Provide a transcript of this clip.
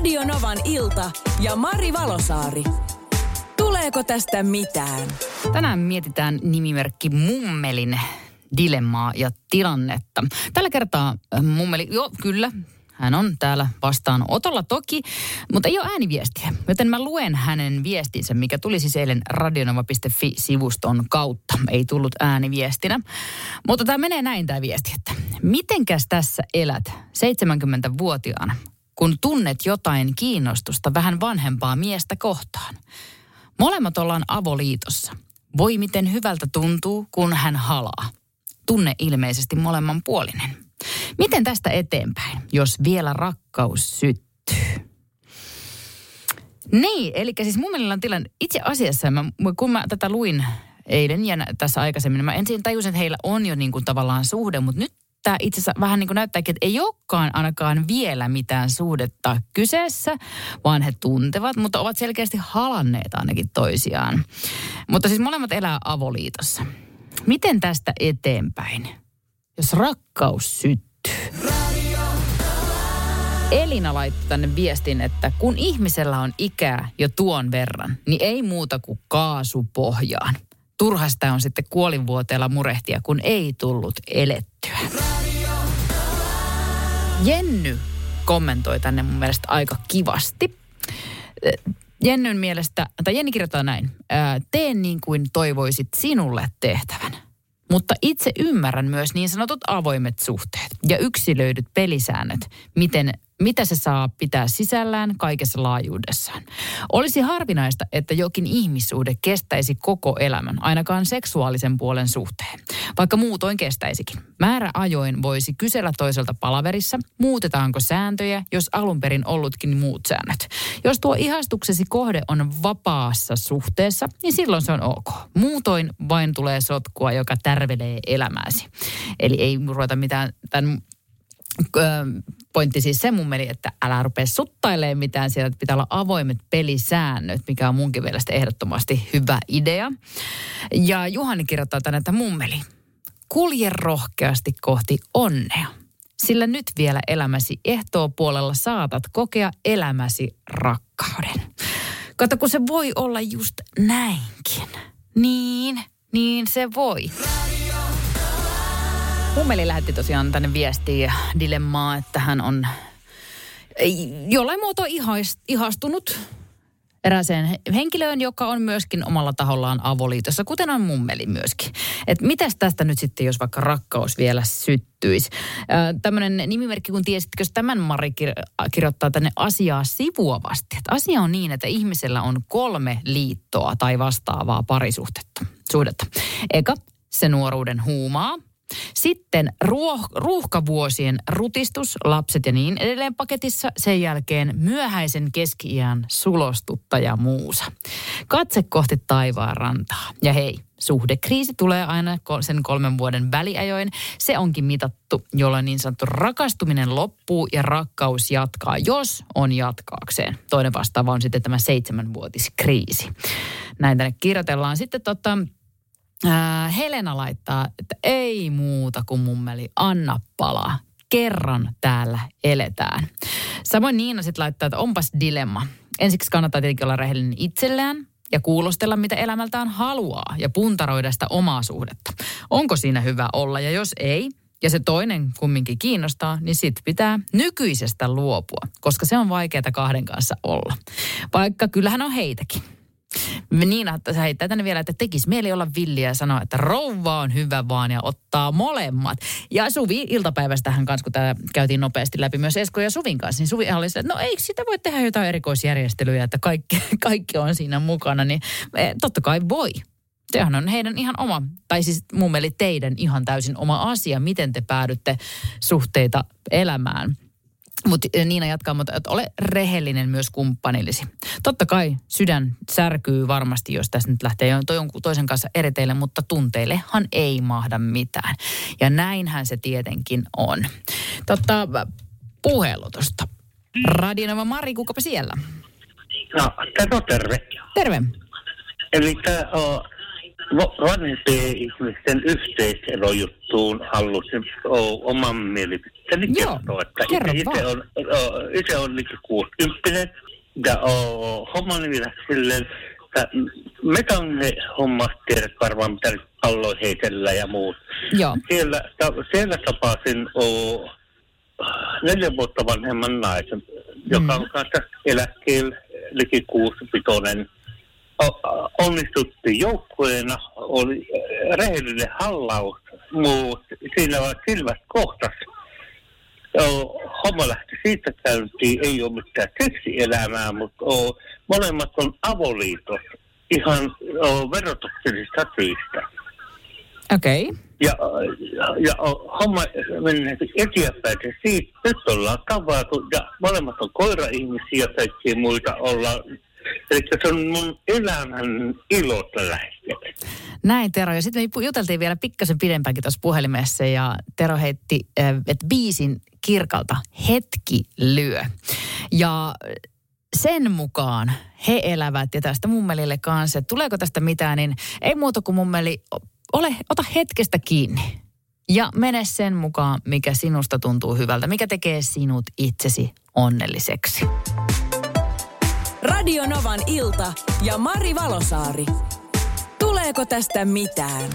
Radionovan ilta ja Mari Valosaari. Tuleeko tästä mitään? Tänään mietitään nimimerkki Mummelin dilemmaa ja tilannetta. Tällä kertaa äh, Mummeli, joo kyllä, hän on täällä vastaan otolla toki, mutta ei ole ääniviestiä. Joten mä luen hänen viestinsä, mikä tuli siis eilen radionova.fi-sivuston kautta. Ei tullut ääniviestinä. Mutta tämä menee näin tämä viesti, että mitenkäs tässä elät 70-vuotiaana, kun tunnet jotain kiinnostusta vähän vanhempaa miestä kohtaan? Molemmat ollaan avoliitossa. Voi miten hyvältä tuntuu, kun hän halaa. Tunne ilmeisesti molemmanpuolinen. Miten tästä eteenpäin, jos vielä rakkaus syttyy? Niin, eli siis mun on tilanne, itse asiassa mä, kun mä tätä luin eilen ja tässä aikaisemmin, niin mä ensin tajusin, että heillä on jo niin kuin tavallaan suhde, mutta nyt tämä itse asiassa vähän niin kuin näyttääkin, että ei olekaan ainakaan vielä mitään suhdetta kyseessä, vaan he tuntevat, mutta ovat selkeästi halanneet ainakin toisiaan. Mutta siis molemmat elää avoliitossa. Miten tästä eteenpäin, jos rakkaus syttyy? Elina laittoi tänne viestin, että kun ihmisellä on ikää jo tuon verran, niin ei muuta kuin kaasu pohjaan. Turhasta on sitten kuolinvuoteella murehtia, kun ei tullut elettyä. Jenny kommentoi tänne mun mielestä aika kivasti. Jennyn mielestä, tai Jenni kirjoittaa näin, tee niin kuin toivoisit sinulle tehtävän. Mutta itse ymmärrän myös niin sanotut avoimet suhteet ja yksilöidyt pelisäännöt, miten mitä se saa pitää sisällään kaikessa laajuudessaan. Olisi harvinaista, että jokin ihmissuhde kestäisi koko elämän, ainakaan seksuaalisen puolen suhteen, vaikka muutoin kestäisikin. Määrä ajoin voisi kysellä toiselta palaverissa, muutetaanko sääntöjä, jos alun perin ollutkin muut säännöt. Jos tuo ihastuksesi kohde on vapaassa suhteessa, niin silloin se on ok. Muutoin vain tulee sotkua, joka tärvelee elämääsi. Eli ei ruveta mitään tämän pointti siis se mun mielestä, että älä rupea suttailemaan mitään siellä, että pitää olla avoimet pelisäännöt, mikä on munkin mielestä ehdottomasti hyvä idea. Ja Juhani kirjoittaa tänne, että mummeli, kulje rohkeasti kohti onnea. Sillä nyt vielä elämäsi ehtoo puolella saatat kokea elämäsi rakkauden. Kato, kun se voi olla just näinkin. Niin, niin se voi. Mummeli lähetti tosiaan tänne viestiä dilemmaa, että hän on jollain muotoa ihastunut erääseen henkilöön, joka on myöskin omalla tahollaan avoliitossa, kuten on mummeli myöskin. Että mitäs tästä nyt sitten, jos vaikka rakkaus vielä syttyisi? Tämmöinen nimimerkki, kun tiesittekö, tämän Mari kir- kirjoittaa tänne asiaa sivuavasti. Et asia on niin, että ihmisellä on kolme liittoa tai vastaavaa parisuhdetta. Suhdetta. Eka, se nuoruuden huumaa, sitten ruoh, ruuhkavuosien rutistus, lapset ja niin edelleen paketissa. Sen jälkeen myöhäisen keski-iän sulostuttaja muusa. Katse kohti taivaan rantaa. Ja hei, suhdekriisi tulee aina sen kolmen vuoden väliajoin. Se onkin mitattu, jolloin niin sanottu rakastuminen loppuu ja rakkaus jatkaa, jos on jatkaakseen. Toinen vastaava on sitten tämä seitsemänvuotiskriisi. Näin tänne kirjoitellaan. Sitten tota, Ää, Helena laittaa, että ei muuta kuin mummeli, anna palaa. Kerran täällä eletään. Samoin Niina sitten laittaa, että onpas dilemma. Ensiksi kannattaa tietenkin olla rehellinen itsellään ja kuulostella, mitä elämältään haluaa ja puntaroida sitä omaa suhdetta. Onko siinä hyvä olla ja jos ei, ja se toinen kumminkin kiinnostaa, niin sit pitää nykyisestä luopua, koska se on vaikeaa kahden kanssa olla. Vaikka kyllähän on heitäkin. Niina heittää tänne vielä, että tekisi mieli olla villiä ja sanoa, että rouva on hyvä vaan ja ottaa molemmat. Ja Suvi iltapäivästähän kanssa, kun tämä käytiin nopeasti läpi myös Esko ja Suvin kanssa, niin Suvi oli että no eikö sitä voi tehdä jotain erikoisjärjestelyjä, että kaikki, kaikki on siinä mukana, niin e, totta kai voi. Sehän on heidän ihan oma, tai siis mun mielestä teidän ihan täysin oma asia, miten te päädytte suhteita elämään. Mutta eh, Niina jatkaa, mutta että ole rehellinen myös kumppanillisi. Totta kai sydän särkyy varmasti, jos tässä nyt lähtee jonkun toisen kanssa eriteille, mutta tunteillehan ei mahda mitään. Ja näinhän se tietenkin on. Totta, puhelu tuosta. Radionova Mari, kukapa siellä? No, terve, terve. Terve. Eli tämä on vanhempien ihmisten yhteiselojuttuun halusin oman mielipiteeni kertoa. Että kerro itse, on, itse on niin 60 ja homma nimi silleen, että metanne homma karvaan, mitä palloja heitellä ja muut. Joo. Siellä, ta, siellä tapasin o, neljä vuotta vanhemman naisen, joka mm. on kanssa eläkkeellä liki kuusipitoinen onnistuttiin joukkueena, oli rehellinen hallaus, mutta siinä var silmät kohtas. Homma lähti siitä käyntiin, ei ole mitään seksielämää, mutta molemmat on avoliitos ihan verotuksellisista syistä. Okei. Okay. Ja, ja, ja homma menee eteenpäin siitä, nyt ollaan tavattu ja molemmat on koira-ihmisiä ja kaikkia muita ollaan Eli se on mun elämän ilo tällä hetkellä. Näin Tero. Ja sitten me juteltiin vielä pikkasen pidempäänkin tuossa puhelimessa ja Tero heitti, että biisin kirkalta hetki lyö. Ja sen mukaan he elävät ja tästä mummelille kanssa, että tuleeko tästä mitään, niin ei muuta kuin mummeli, ole, ota hetkestä kiinni. Ja mene sen mukaan, mikä sinusta tuntuu hyvältä, mikä tekee sinut itsesi onnelliseksi. Radio Novan ilta ja Mari Valosaari. Tuleeko tästä mitään?